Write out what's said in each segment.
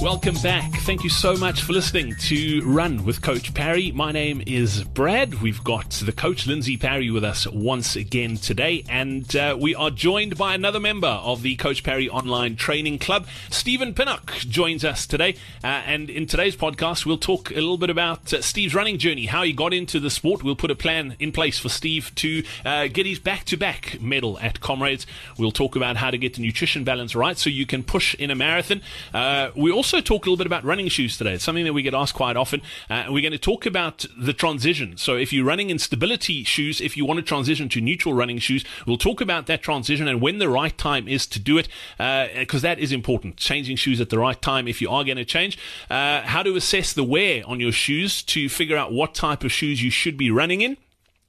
Welcome back. Thank you so much for listening to Run with Coach Parry. My name is Brad. We've got the coach Lindsay Parry with us once again today, and uh, we are joined by another member of the Coach Parry Online Training Club. Steven Pinnock joins us today, uh, and in today's podcast, we'll talk a little bit about uh, Steve's running journey, how he got into the sport. We'll put a plan in place for Steve to uh, get his back-to-back medal at Comrades. We'll talk about how to get the nutrition balance right so you can push in a marathon. Uh, we also also talk a little bit about running shoes today. It's something that we get asked quite often. Uh, we're going to talk about the transition. So if you're running in stability shoes, if you want to transition to neutral running shoes, we'll talk about that transition and when the right time is to do it, because uh, that is important. Changing shoes at the right time if you are going to change. Uh, how to assess the wear on your shoes to figure out what type of shoes you should be running in.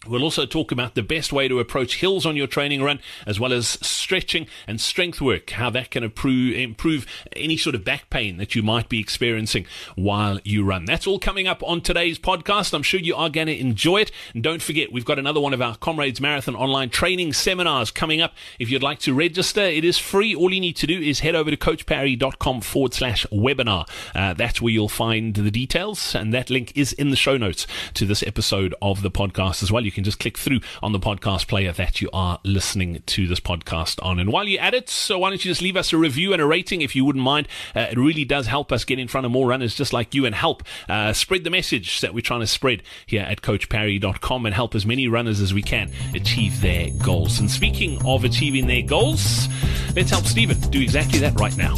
We'll also talk about the best way to approach hills on your training run, as well as stretching and strength work, how that can improve, any sort of back pain that you might be experiencing while you run. That's all coming up on today's podcast. I'm sure you are going to enjoy it. And don't forget, we've got another one of our Comrades Marathon online training seminars coming up. If you'd like to register, it is free. All you need to do is head over to coachparry.com forward slash webinar. Uh, that's where you'll find the details, and that link is in the show notes to this episode of the podcast as well. You you can just click through on the podcast player that you are listening to this podcast on. And while you're at it, so why don't you just leave us a review and a rating if you wouldn't mind? Uh, it really does help us get in front of more runners just like you and help uh, spread the message that we're trying to spread here at CoachParry.com and help as many runners as we can achieve their goals. And speaking of achieving their goals, let's help Steven do exactly that right now.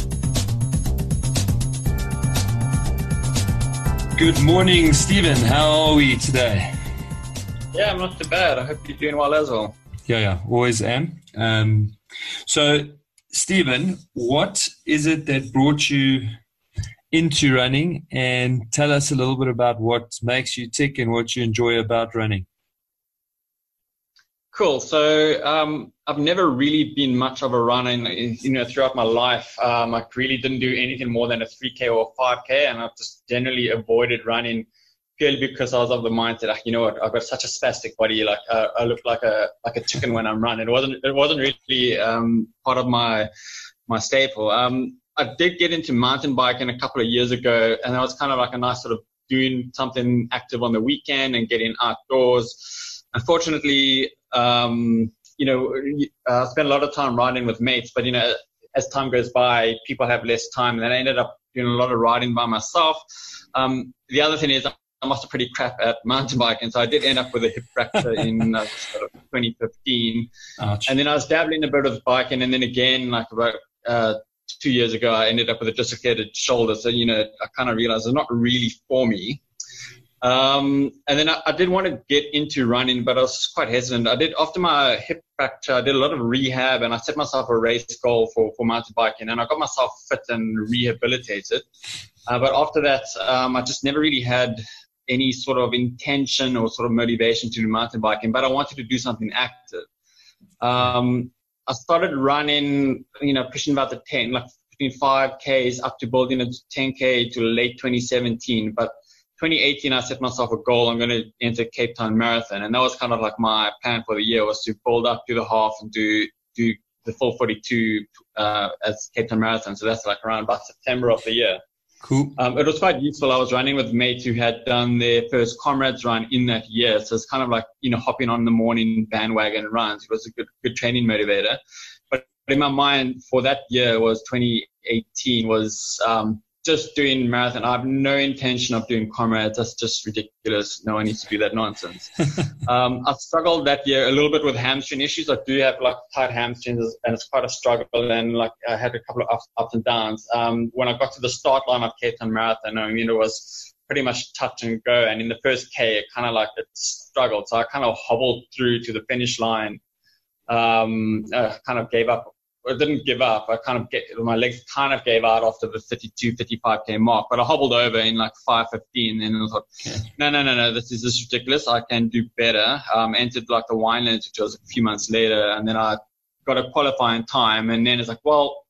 Good morning, Steven. How are we today? Yeah, I'm not too bad. I hope you're doing well as well. Yeah, yeah, always am. Um, so, Steven, what is it that brought you into running? And tell us a little bit about what makes you tick and what you enjoy about running. Cool. So um, I've never really been much of a runner. In, you know, throughout my life, um, I really didn't do anything more than a 3K or 5K, and I've just generally avoided running purely because I was of the mindset, like, you know what, I've got such a spastic body, like uh, I look like a like a chicken when I'm running. It wasn't it wasn't really um, part of my my staple. Um, I did get into mountain biking a couple of years ago, and that was kind of like a nice sort of doing something active on the weekend and getting outdoors. Unfortunately, um, you know, I spent a lot of time riding with mates, but you know, as time goes by, people have less time, and then I ended up doing a lot of riding by myself. Um, the other thing is I must have pretty crap at mountain biking, so I did end up with a hip fracture in uh, sort of 2015. Ouch. And then I was dabbling a bit of biking, and then again, like about uh, two years ago, I ended up with a dislocated shoulder. So you know, I kind of realized it's not really for me. Um, and then I, I, did want to get into running, but I was quite hesitant. I did after my hip fracture, I did a lot of rehab, and I set myself a race goal for for mountain biking, and I got myself fit and rehabilitated. Uh, but after that, um, I just never really had any sort of intention or sort of motivation to do mountain biking, but I wanted to do something active. Um, I started running, you know, pushing about the 10, like between 5Ks up to building a 10K to late 2017. But 2018, I set myself a goal. I'm going to enter Cape Town Marathon. And that was kind of like my plan for the year was to build up to the half and do, do the full 42 uh, as Cape Town Marathon. So that's like around about September of the year. Cool. Um, it was quite useful. I was running with mates who had done their first comrades run in that year. So it's kind of like, you know, hopping on the morning bandwagon runs. It was a good, good training motivator. But in my mind for that year was 2018 was, um, just doing marathon. I have no intention of doing comrades. That's just ridiculous. No one needs to do that nonsense. um, I struggled that year a little bit with hamstring issues. I do have like tight hamstrings and it's quite a struggle. And like I had a couple of ups, ups and downs. Um, when I got to the start line of Cape Town Marathon, I mean, it was pretty much touch and go. And in the first K, it kind of like it struggled. So I kind of hobbled through to the finish line. Um, uh, kind of gave up I didn't give up. I kind of get my legs kind of gave out after the 32, 55k mark, but I hobbled over in like 5:15, and I thought, okay. no, no, no, no, this is just ridiculous. I can do better. Um, entered like the Winelands, which was a few months later, and then I got a qualifying time, and then it's like, well,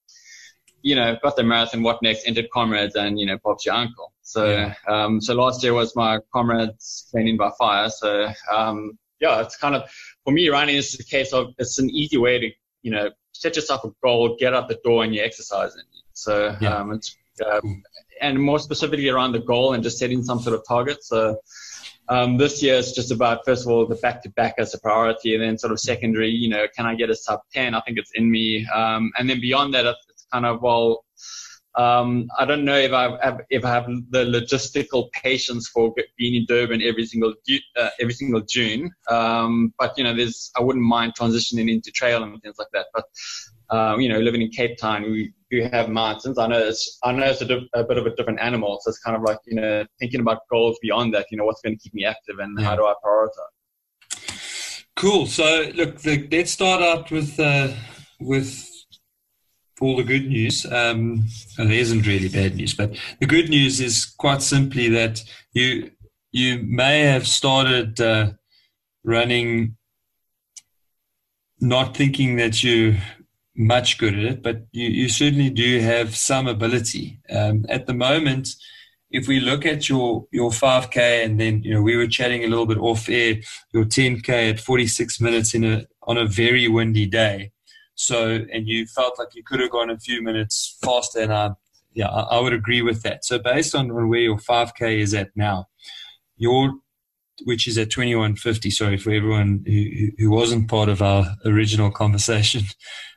you know, got the marathon. What next? Entered comrades, and you know, Bob's your uncle. So, yeah. um, so last year was my comrades training by fire. So, um, yeah, it's kind of for me running is a case of it's an easy way to you know set yourself a goal, get out the door, and you're exercising. So yeah. um, it's um, and more specifically around the goal and just setting some sort of target. So um, this year it's just about first of all the back to back as a priority, and then sort of secondary. You know, can I get a sub ten? I think it's in me. Um, and then beyond that, it's kind of well. Um, I don't know if I have, if I have the logistical patience for being in Durban every single uh, every single June. Um, but you know, there's I wouldn't mind transitioning into trail and things like that. But um, you know, living in Cape Town, we do have mountains. I know it's I know it's a, a, bit of a different animal. So it's kind of like you know thinking about goals beyond that. You know, what's going to keep me active and yeah. how do I prioritize? Cool. So look, the, let's start out with uh, with all the good news. Um, there isn't really bad news, but the good news is quite simply that you you may have started uh, running not thinking that you're much good at it, but you, you certainly do have some ability. Um, at the moment, if we look at your your 5k and then you know we were chatting a little bit off air, your 10k at 46 minutes in a on a very windy day so, and you felt like you could have gone a few minutes faster, and I, yeah, I, would agree with that. So, based on, on where your 5K is at now, your which is at 2150. Sorry for everyone who, who wasn't part of our original conversation.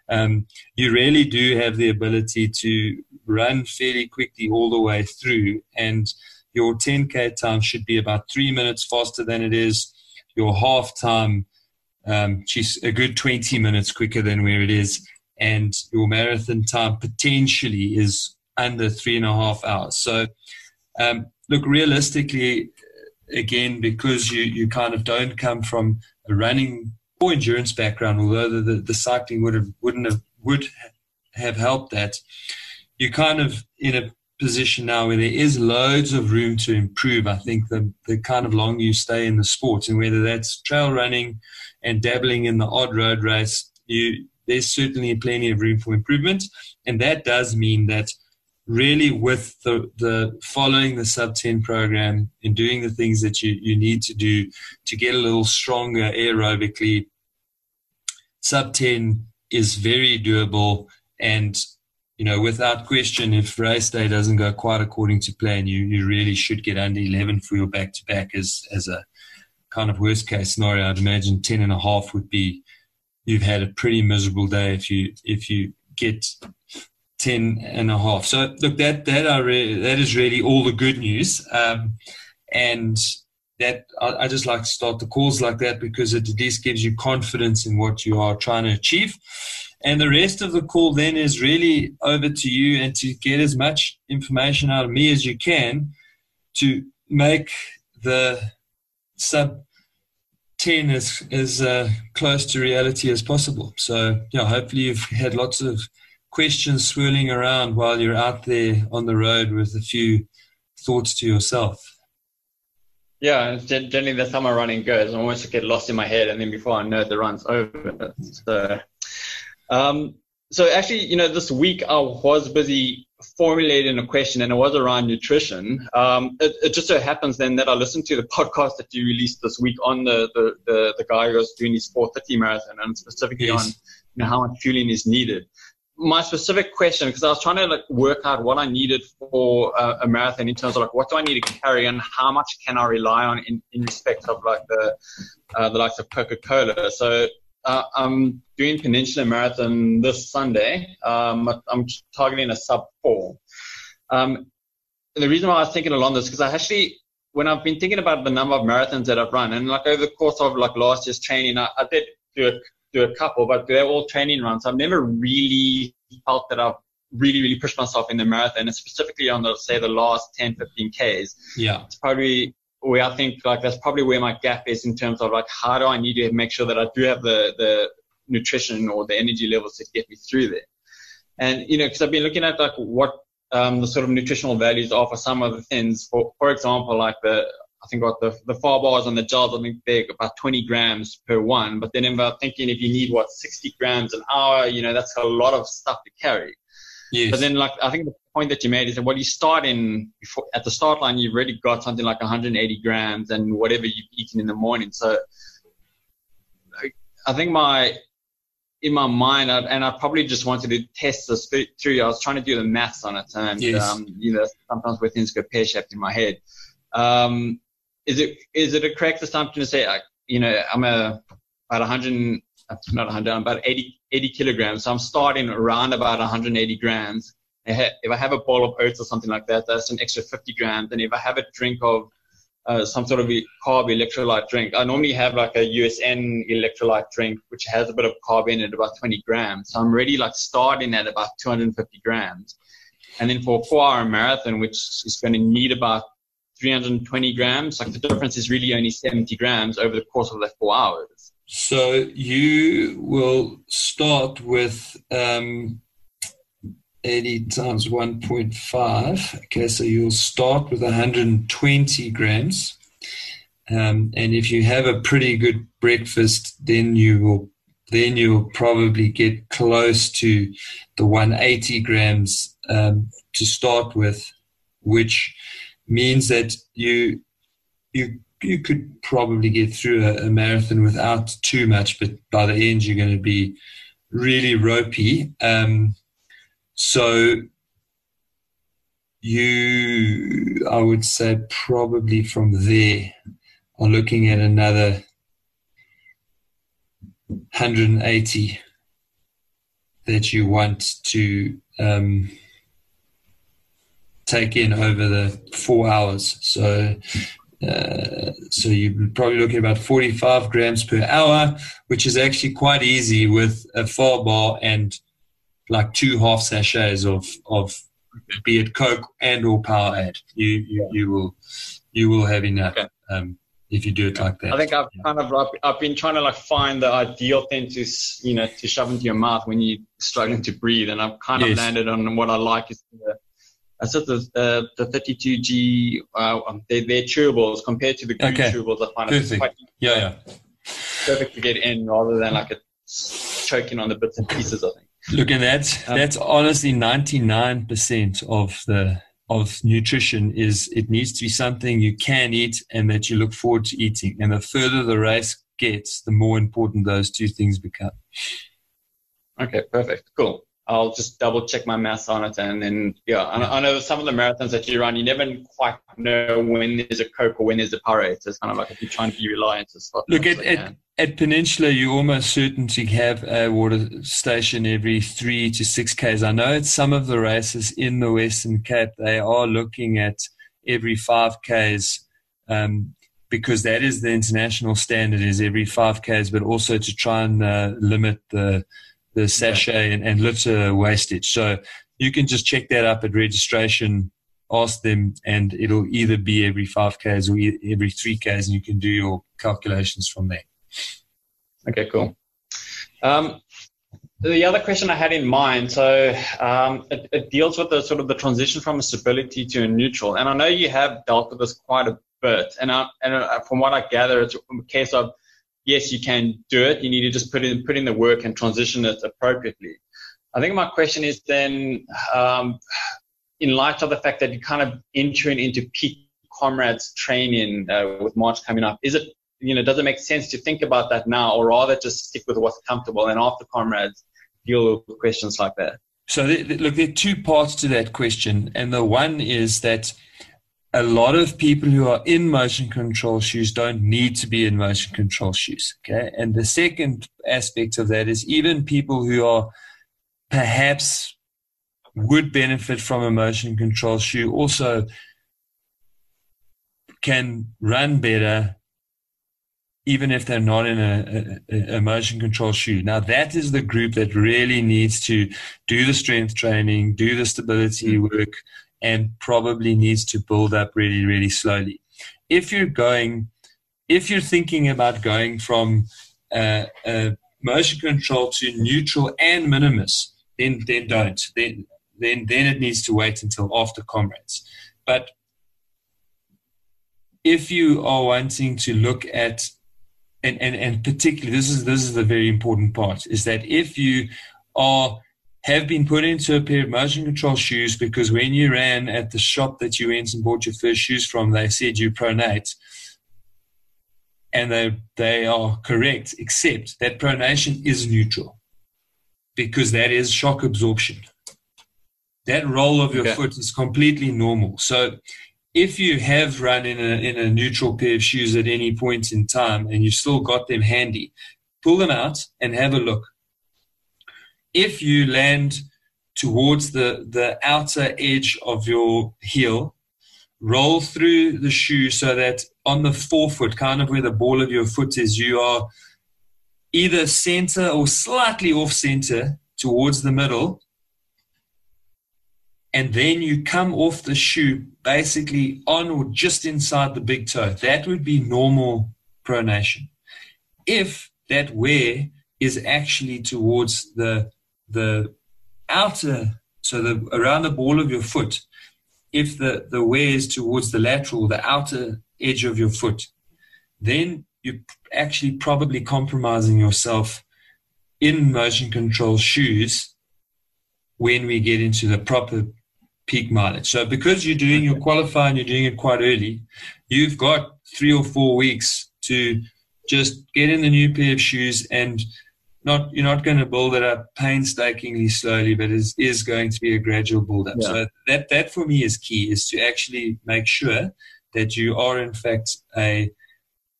Um, you really do have the ability to run fairly quickly all the way through, and your 10k time should be about three minutes faster than it is. Your half time um, she's a good 20 minutes quicker than where it is. And your marathon time potentially is under three and a half hours. So, um, look, realistically, again, because you, you kind of don't come from a running or endurance background, although the, the, the cycling would have, wouldn't have, would have helped that, you're kind of in a position now where there is loads of room to improve. I think the, the kind of long you stay in the sport, and whether that's trail running and dabbling in the odd road race, you there's certainly plenty of room for improvement, and that does mean that really with the, the following the sub 10 program and doing the things that you, you need to do to get a little stronger aerobically sub 10 is very doable and you know, without question, if race day doesn't go quite according to plan, you, you really should get under 11 for your back to back as, as a kind of worst case scenario. I'd imagine 10 and a half would be, you've had a pretty miserable day if you, if you get 10 and a half. So look, that, that are, re- that is really all the good news. Um, and that I, I just like to start the calls like that because it at least gives you confidence in what you are trying to achieve. And the rest of the call then is really over to you and to get as much information out of me as you can to make the sub 10 as, as uh, close to reality as possible. So, yeah, hopefully you've had lots of questions swirling around while you're out there on the road with a few thoughts to yourself. Yeah, generally that's how my running goes. I almost get lost in my head, and then before I know it, the run's over. So um, so actually, you know, this week I was busy formulating a question and it was around nutrition. Um, it, it, just so happens then that I listened to the podcast that you released this week on the, the, the, the guy who was doing his 430 marathon and specifically yes. on you know, how much fueling is needed. My specific question, because I was trying to like work out what I needed for a, a marathon in terms of like what do I need to carry and how much can I rely on in, in respect of like the uh, the likes of Coca-Cola. So uh, I'm doing Peninsula Marathon this Sunday. Um, I'm targeting a sub four. Um, the reason why I was thinking along this because I actually, when I've been thinking about the number of marathons that I've run, and like over the course of like last year's training, I, I did do a, do a couple, but they're all training runs. I've never really felt that I've really, really pushed myself in the marathon, and specifically on the say the last 10, 15 Ks. Yeah. It's probably where I think like that's probably where my gap is in terms of like how do I need to make sure that I do have the the nutrition or the energy levels to get me through there. And you know, because I've been looking at like what um, the sort of nutritional values are for some of the things. For for example, like the I think what the the far bars on the gels, I think they're about 20 grams per one. But then I'm thinking if you need what 60 grams an hour, you know, that's a lot of stuff to carry. Yes. But then, like, I think the point that you made is that what you start in before, at the start line, you've already got something like 180 grams and whatever you've eaten in the morning. So I think my, in my mind, I'd, and I probably just wanted to test this through. I was trying to do the maths on it, and yes. um, you know, sometimes where things go pear shaped in my head. Um, is it is it a correct assumption to say, like, you know, I'm a about 100, not 100, I'm about 80, 80 kilograms. So I'm starting around about 180 grams. If I have a bowl of oats or something like that, that's an extra 50 grams. And if I have a drink of uh, some sort of carb electrolyte drink, I normally have like a USN electrolyte drink, which has a bit of carb in it, about 20 grams. So I'm already like starting at about 250 grams. And then for a four hour marathon, which is going to need about 320 grams, like the difference is really only 70 grams over the course of the four hours. So you will start with um, 80 times 1.5. Okay, so you'll start with 120 grams. Um, and if you have a pretty good breakfast, then you will then you'll probably get close to the 180 grams um, to start with, which means that you you you could probably get through a, a, marathon without too much, but by the end you're going to be really ropey. Um, so you, I would say, probably from there are looking at another 180 that you want to um, take in over the four hours. So uh, so you're probably looking at about 45 grams per hour, which is actually quite easy with a four bar and like two half sachets of of be it Coke and or Powerade. You you, you will you will have enough okay. um, if you do it like that. I think I've yeah. kind of I've, I've been trying to like find the ideal thing to you know to shove into your mouth when you're struggling to breathe, and I've kind of yes. landed on what I like is the I said the uh, the 32Gi uh, um, they, they're chewables compared to the green okay. chewables. I find it's quite yeah, yeah, perfect to get in rather than like a choking on the bits and pieces. I think. Look, at that. um, that's honestly 99% of the of nutrition is it needs to be something you can eat and that you look forward to eating. And the further the race gets, the more important those two things become. Okay, perfect, cool. I'll just double check my maths on it. And then, yeah, I, I, know some of the marathons that you run, you never quite know when there's a Coke or when there's a Powerade. So it's kind of like if you're trying to be reliant to spot. Look, at, at, at, Peninsula, you're almost certain to have a water station every three to six Ks. I know at some of the races in the Western Cape, they are looking at every five Ks. Um, because that is the international standard is every 5Ks, but also to try and uh, limit the the sachet and, and litter wastage. So you can just check that up at registration, ask them, and it'll either be every 5Ks or every 3Ks, and you can do your calculations from there. Okay, cool. Um, the other question I had in mind, so um, it, it, deals with the sort of the transition from a stability to a neutral, and I know you have dealt with this quite a bit, and I, and uh, from what I gather, it's a case of yes, you can do it. You need to just put in put in the work and transition it appropriately. I think my question is then, um, in light of the fact that you're kind of entering into peak comrades training uh, with March coming up, is it you know does it make sense to think about that now, or rather just stick with what's comfortable and after comrades deal with questions like that? So look, there are two parts to that question, and the one is that a lot of people who are in motion control shoes don't need to be in motion control shoes. Okay. And the second aspect of that is even people who are perhaps would benefit from a motion control shoe also can run better even if they're not in a, a, a, motion control shoe. Now, that is the group that really needs to do the strength training, do the stability mm. work, and probably needs to build up really, really slowly. If you're going, if you're thinking about going from a motion control to neutral and minimus, then then don't. Then then then it needs to wait until after comrades. But if you are wanting to look at and, and, and particularly this is this is the very important part is that if you are have been put into a pair of motion control shoes because when you ran at the shop that you went and bought your first shoes from, they said you pronate, and they they are correct, except that pronation is neutral because that is shock absorption. That roll of your okay. foot is completely normal. So if you have run in a, in a neutral pair of shoes at any point in time and you've still got them handy, pull them out and have a look. If you land towards the, the outer edge of your heel, roll through the shoe so that on the forefoot, kind of where the ball of your foot is, you are either center or slightly off center towards the middle and then you come off the shoe basically on or just inside the big toe. That would be normal pronation. If that wear is actually towards the the outer, so the around the ball of your foot, if the, the wear is towards the lateral, the outer edge of your foot, then you're actually probably compromising yourself in motion control shoes when we get into the proper peak mileage. So because you're doing your qualifying, you're doing it quite early, you've got three or four weeks to just get in the new pair of shoes and not you're not going to build it up painstakingly slowly, but is is going to be a gradual build up. Yeah. So that that for me is key is to actually make sure that you are in fact a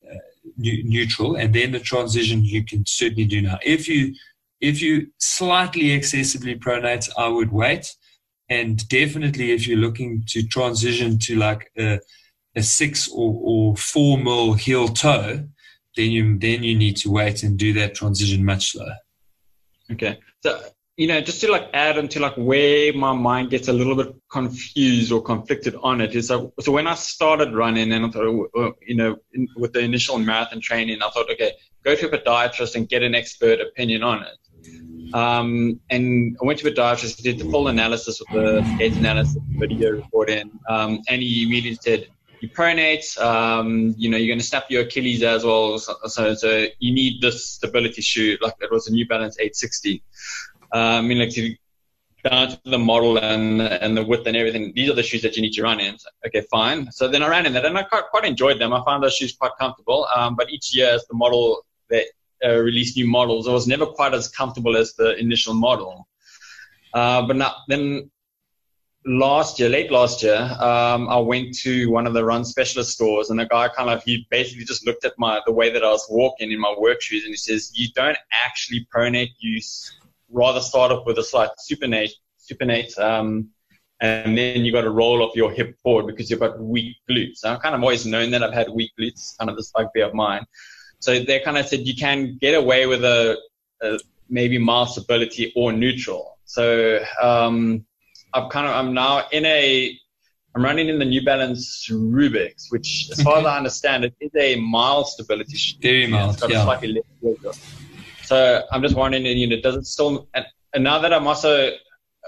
uh, neutral, and then the transition you can certainly do now. If you if you slightly excessively pronate, I would wait and definitely, if you're looking to transition to like a, a six or, or four mil heel toe, then you then you need to wait and do that transition much slower. Okay, so you know, just to like add into like where my mind gets a little bit confused or conflicted on it is so, so when I started running and I thought, you know, in, with the initial marathon training, I thought, okay, go to a podiatrist and get an expert opinion on it. Um, and I went to a podiatrist, did the full analysis of the gait analysis video recording, um, and he immediately said, you pronate, um, you know, you're going to snap your Achilles as well. So, so, you need this stability shoe. Like it was a New Balance 860. Um, I mean, like to down to the model and and the width and everything. These are the shoes that you need to run in. Okay, fine. So then I ran in that, and I quite, quite enjoyed them. I found those shoes quite comfortable. Um, but each year, as the model that uh, release new models. I was never quite as comfortable as the initial model. Uh, but now, then last year, late last year, um, I went to one of the run specialist stores, and the guy kind of he basically just looked at my the way that I was walking in my work shoes, and he says, "You don't actually pronate. You rather start off with a slight supinate, supinate, um, and then you got to roll off your hip forward because you've got weak glutes." I've kind of always known that I've had weak glutes, kind of this bugbear of mine. So they kind of said you can get away with a, a maybe mild stability or neutral. So um, I'm kind of I'm now in a I'm running in the New Balance Rubix, which, as far as I understand, it is a mild stability shoe. Very mild, it's got yeah. Slightly less so I'm just wondering, you know, does it still? And, and, now that I'm also,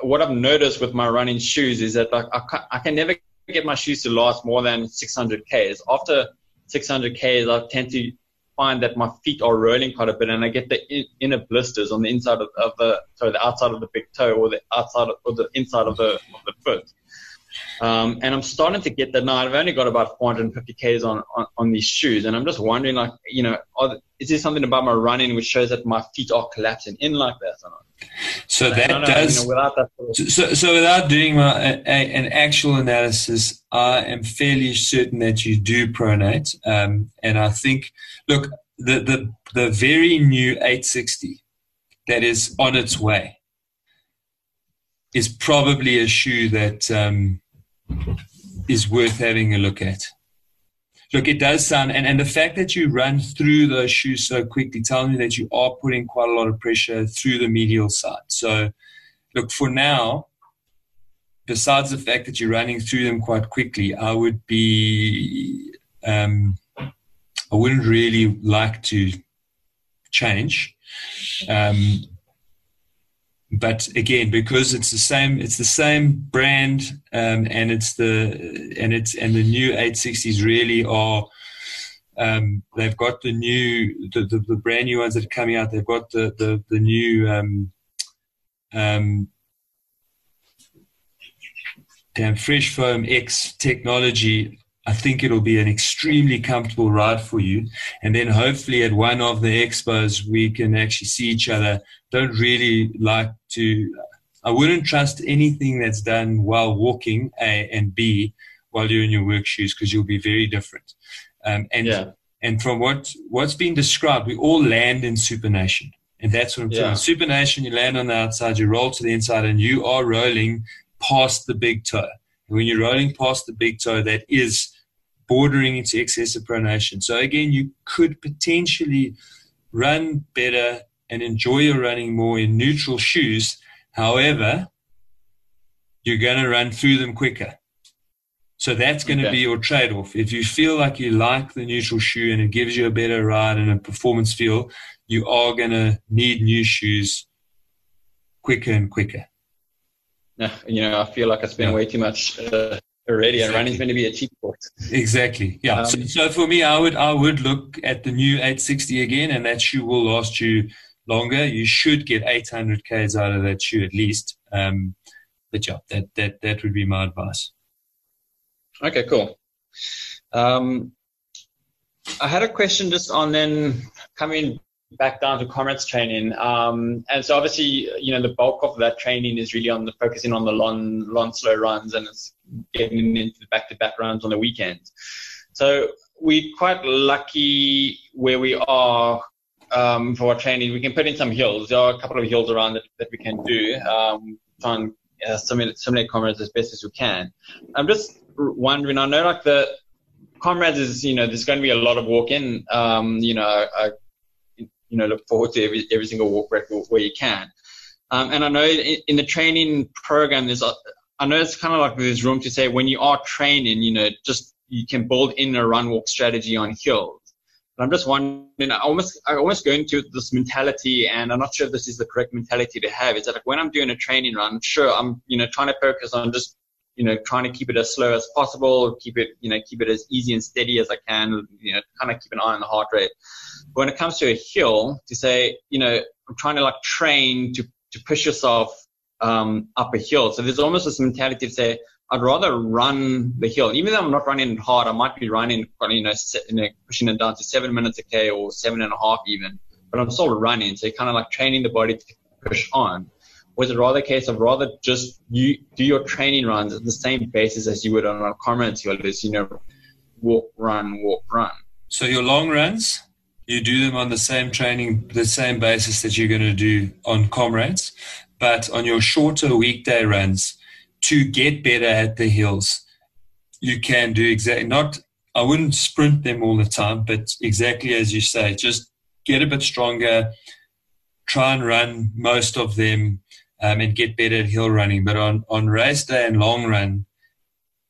what I've noticed with my running shoes is that like I can, I can never get my shoes to last more than 600 k's. After 600 k's, I tend to find that my feet are rolling quite a bit, and I get the in, inner blisters on the inside of, of, the sorry the outside of the big toe or the outside of, or the inside of the of the foot. Um, and I'm starting to get that now. I've only got about 450 k's on, on, on these shoes, and I'm just wondering, like, you know, is there something about my running which shows that my feet are collapsing in like that or not? So that know, does. You know, without that so, so without doing my, a, a, an actual analysis, I am fairly certain that you do pronate, um, and I think, look, the the the very new 860 that is on its way is probably a shoe that um, is worth having a look at. Look, it does sound, and, and the fact that you run through those shoes so quickly tells me that you are putting quite a lot of pressure through the medial side. So, look, for now, besides the fact that you're running through them quite quickly, I would be, um, I wouldn't really like to change. Um, but again, because it's the same, it's the same brand, um, and it's the and it's and the new 860s really are. Um, they've got the new, the, the, the, brand new ones that are coming out. They've got the the, the new um, um, damn fresh foam X technology I think it'll be an extremely comfortable ride for you. And then hopefully at one of the expos, we can actually see each other. Don't really like to, I wouldn't trust anything that's done while walking, A, and B, while you're in your work shoes, because you'll be very different. Um, and, yeah. and from what, what's been described, we all land in supination. And that's what I'm yeah. talking. Supination, you land on the outside, you roll to the inside, and you are rolling past the big toe. And when you're rolling past the big toe, that is bordering into excessive pronation. So again, you could potentially run better and enjoy your running more in neutral shoes. However, you're going to run through them quicker. So that's going okay. to be your trade off. If you feel like you like the neutral shoe and it gives you a better ride and a performance feel, you are going to need new shoes quicker and quicker. Yeah, you know, I feel like I spend yeah. way too much uh, already, exactly. and running's going to be a cheap sport. Exactly. Yeah. Um, so, so, for me, I would I would look at the new 860 again, and that shoe will last you longer. You should get 800 k's out of that shoe at least. Um, but yeah, that that that would be my advice. Okay, cool. Um, I had a question just on then coming back down to comrades training. Um, and so obviously, you know, the bulk of that training is really on the focusing on the long, long, slow runs and it's getting into the back-to-back runs on the weekends. So we're quite lucky where we are um, for our training. We can put in some hills. There are a couple of hills around that, that we can do. Um, try and uh, simulate, comrades as best as we can. I'm just wondering. I know like the comrades is you know there's going to be a lot of walking. Um, you know, I, you know look forward to every every single walk record where you can. Um, and I know in, in, the training program, there's a, I know it's kind of like there's room to say when you are training, you know, just you can build in a run walk strategy on hills. But I'm just wondering, I almost I almost go into this mentality, and I'm not sure if this is the correct mentality to have. Is that like when I'm doing a training run, sure, I'm you know trying to focus on just you know, trying to keep it as slow as possible, keep it, you know, keep it as easy and steady as I can, you know, kind of keep an eye on the heart rate. When it comes to a hill, to say, you know, I'm trying to like train to, to push yourself um, up a hill. So there's almost this mentality to say, I'd rather run the hill. Even though I'm not running hard, I might be running, you know, you know, pushing it down to seven minutes a K or seven and a half even, but I'm still running. So you're kind of like training the body to push on was it rather a case of rather just you do your training runs at the same basis as you would on a comrades hill is you know walk run walk run so your long runs you do them on the same training the same basis that you're going to do on comrades but on your shorter weekday runs to get better at the hills you can do exactly not i wouldn't sprint them all the time but exactly as you say just get a bit stronger try and run most of them um, and get better at hill running. But on, on race day and long run,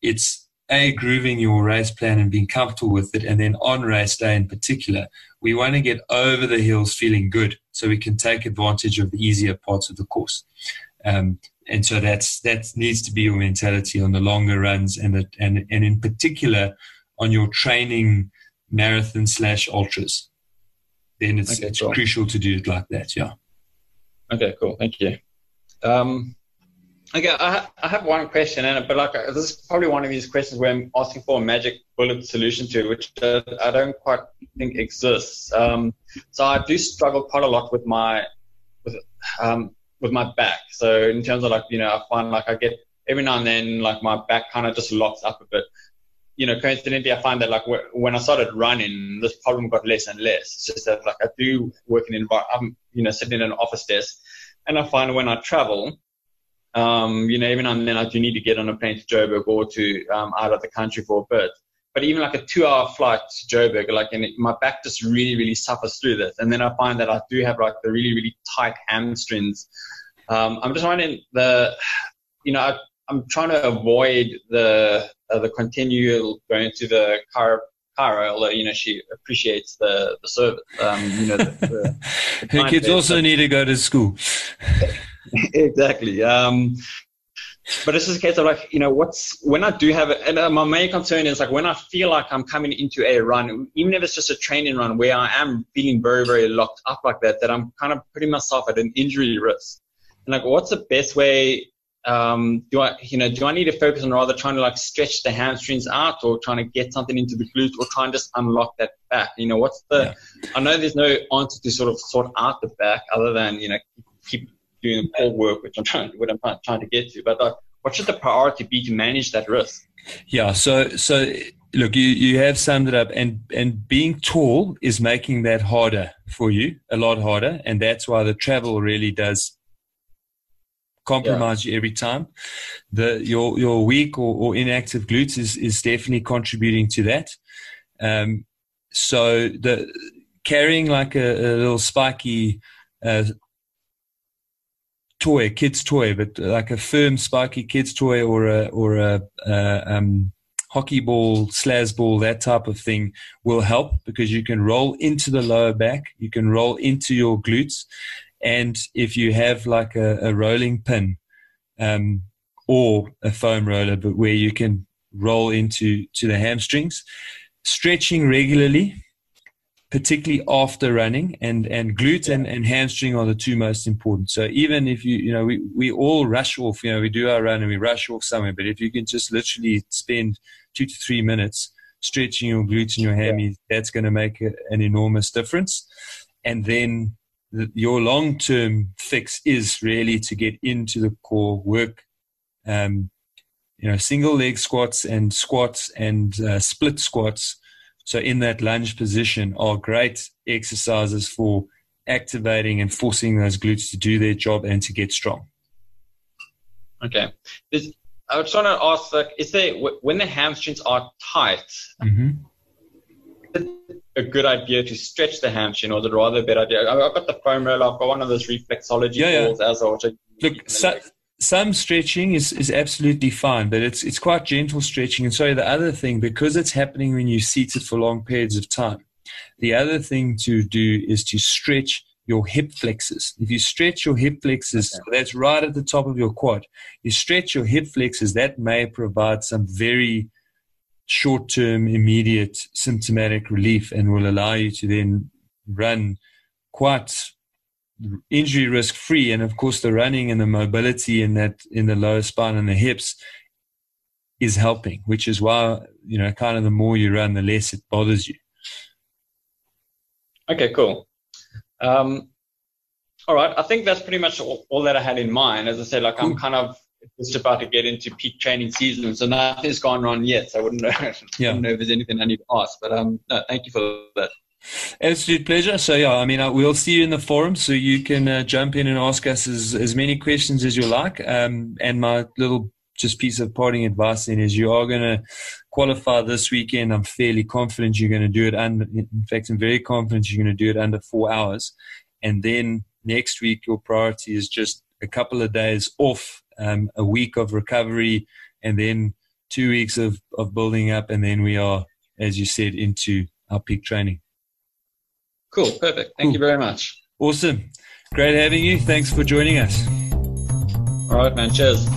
it's a grooving your race plan and being comfortable with it. And then on race day in particular, we want to get over the hills feeling good so we can take advantage of the easier parts of the course. Um, and so that's that needs to be your mentality on the longer runs and the, and and in particular on your training marathon slash ultras. Then it's, okay, it's cool. crucial to do it like that. Yeah. Okay, cool. Thank you. Um, okay, I, I have one question, and but like this is probably one of these questions where I'm asking for a magic bullet solution to which uh, I don't quite think exists. Um, so I do struggle quite a lot with my with um, with my back. So in terms of like you know, I find like I get every now and then like my back kind of just locks up a bit. You know, coincidentally, I find that like when I started running, this problem got less and less. It's just that like I do work in an environment. I'm you know sitting in an office desk and I find when I travel, um, you know, even and then I do need to get on a plane to Joburg or to um, out of the country for a bit. But even like a two-hour flight to Joburg, like, and it, my back just really, really suffers through this. And then I find that I do have like the really, really tight hamstrings. Um, I'm just wondering the, you know, I, am trying to avoid the uh, the continual going to the chiro, Cairo, although you know she appreciates the the service. Um, you know, the, the her kids also need to go to school. exactly. Um, but it's just a case of like, you know, what's when I do have it, and uh, my main concern is like when I feel like I'm coming into a run, even if it's just a training run where I am feeling very, very locked up like that, that I'm kind of putting myself at an injury risk. And like, what's the best way? Um, do I, you know, do I need to focus on rather trying to like stretch the hamstrings out or trying to get something into the glutes or try and just unlock that back? You know, what's the, yeah. I know there's no answer to sort of sort out the back other than, you know, keep doing the work, which I'm trying, what I'm trying to get to. But what should the priority be to manage that risk? Yeah. So, so look, you, you have summed it up and, and being tall is making that harder for you, a lot harder. And that's why the travel really does compromise yeah. you every time. The, your, your weak or, or inactive glutes is, is definitely contributing to that. Um, so the carrying like a, a little spiky, uh, toy, kid's toy, but like a firm, spiky kid's toy or a or a, um, hockey ball, slaz ball, that type of thing will help because you can roll into the lower back, you can roll into your glutes, and if you have like a, a rolling pin um, or a foam roller, but where you can roll into to the hamstrings, stretching regularly particularly after running and, and glute and, and hamstring are the two most important. So even if you, you know, we, we all rush off, you know, we do our run and we rush off somewhere, but if you can just literally spend two to three minutes stretching your glutes and your hammies, yeah. that's going to make a, an enormous difference. And then the, your long term fix is really to get into the core work, um, you know, single leg squats and squats and uh, split squats so in that lunge position are great exercises for activating and forcing those glutes to do their job and to get strong. Okay. There's, I was trying to ask, like, is there when the hamstrings are tight, mm-hmm. a good idea to stretch the hamstring, or is it rather a better idea? I've got the foam roller, I've got one of those reflexology yeah, balls yeah. as well. Look, so, some stretching is, is absolutely fine, but it's it's quite gentle stretching. And sorry, the other thing, because it's happening when you're seated for long periods of time, the other thing to do is to stretch your hip flexors. If you stretch your hip flexors, okay. that's right at the top of your quad. You stretch your hip flexors, that may provide some very short term, immediate symptomatic relief and will allow you to then run quite injury risk free. And of course, the running and the mobility in that in the lower spine and the hips is helping, which is why you know kind of the more you run, the less it bothers you. Okay, cool. Um, all right, I think that's pretty much all, all, that I had in mind. As I said, like. I'm kind of just about to get into peak training season, so nothing's gone wrong yet. So I wouldn't know, yeah. wouldn't know if there's anything I need to ask. But um, no, thank you for that. Absolute pleasure. So yeah, I mean, we'll see you in the forum, so you can uh, jump in and ask us as, as many questions as you like. Um, and my little just piece of parting advice then is you are going to qualify this weekend. I'm fairly confident you're going to do it under. In fact, I'm very confident you're going to do it under four hours. And then next week, your priority is just a couple of days off, um, a week of recovery, and then two weeks of, of building up. And then we are, as you said, into our peak training. Cool. Perfect. Thank cool. you very much. Awesome. Great having you. Thanks for joining us. All right, man. Cheers.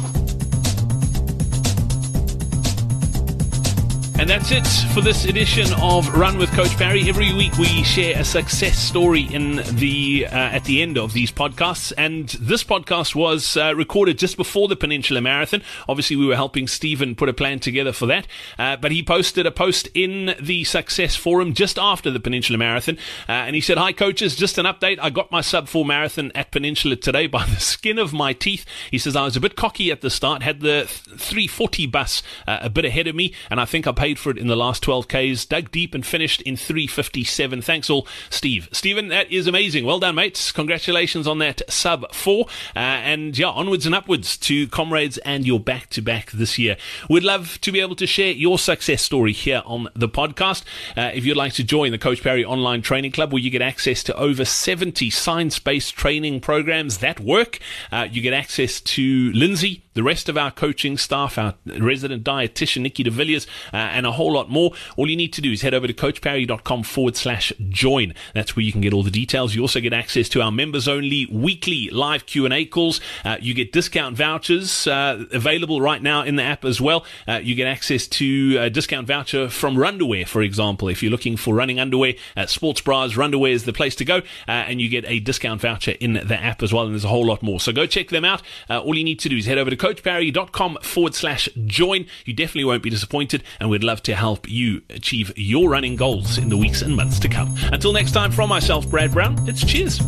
And that's it for this edition of Run with Coach Parry. Every week we share a success story in the uh, at the end of these podcasts, and this podcast was uh, recorded just before the Peninsula Marathon. Obviously, we were helping Steven put a plan together for that, uh, but he posted a post in the Success Forum just after the Peninsula Marathon, uh, and he said, "Hi coaches, just an update. I got my sub four marathon at Peninsula today by the skin of my teeth." He says, "I was a bit cocky at the start, had the 340 bus uh, a bit ahead of me, and I think I paid." Paid for it in the last 12 Ks, dug deep and finished in 357. Thanks all, Steve. Steven, that is amazing. Well done, mates. Congratulations on that sub four. Uh, and yeah, onwards and upwards to comrades and your back to back this year. We'd love to be able to share your success story here on the podcast. Uh, if you'd like to join the Coach Parry Online Training Club, where you get access to over 70 science based training programs that work, uh, you get access to Lindsay, the rest of our coaching staff, our resident dietitian, Nikki de Villiers, uh, and and a whole lot more. All you need to do is head over to coachparry.com forward slash join. That's where you can get all the details. You also get access to our members only weekly live Q&A calls. Uh, you get discount vouchers uh, available right now in the app as well. Uh, you get access to a discount voucher from Runderwear, for example. If you're looking for running underwear, uh, sports bras, Runderwear is the place to go. Uh, and you get a discount voucher in the app as well. And there's a whole lot more. So go check them out. Uh, all you need to do is head over to coachparry.com forward slash join. You definitely won't be disappointed. And we'd love to help you achieve your running goals in the weeks and months to come. Until next time, from myself, Brad Brown, it's cheers.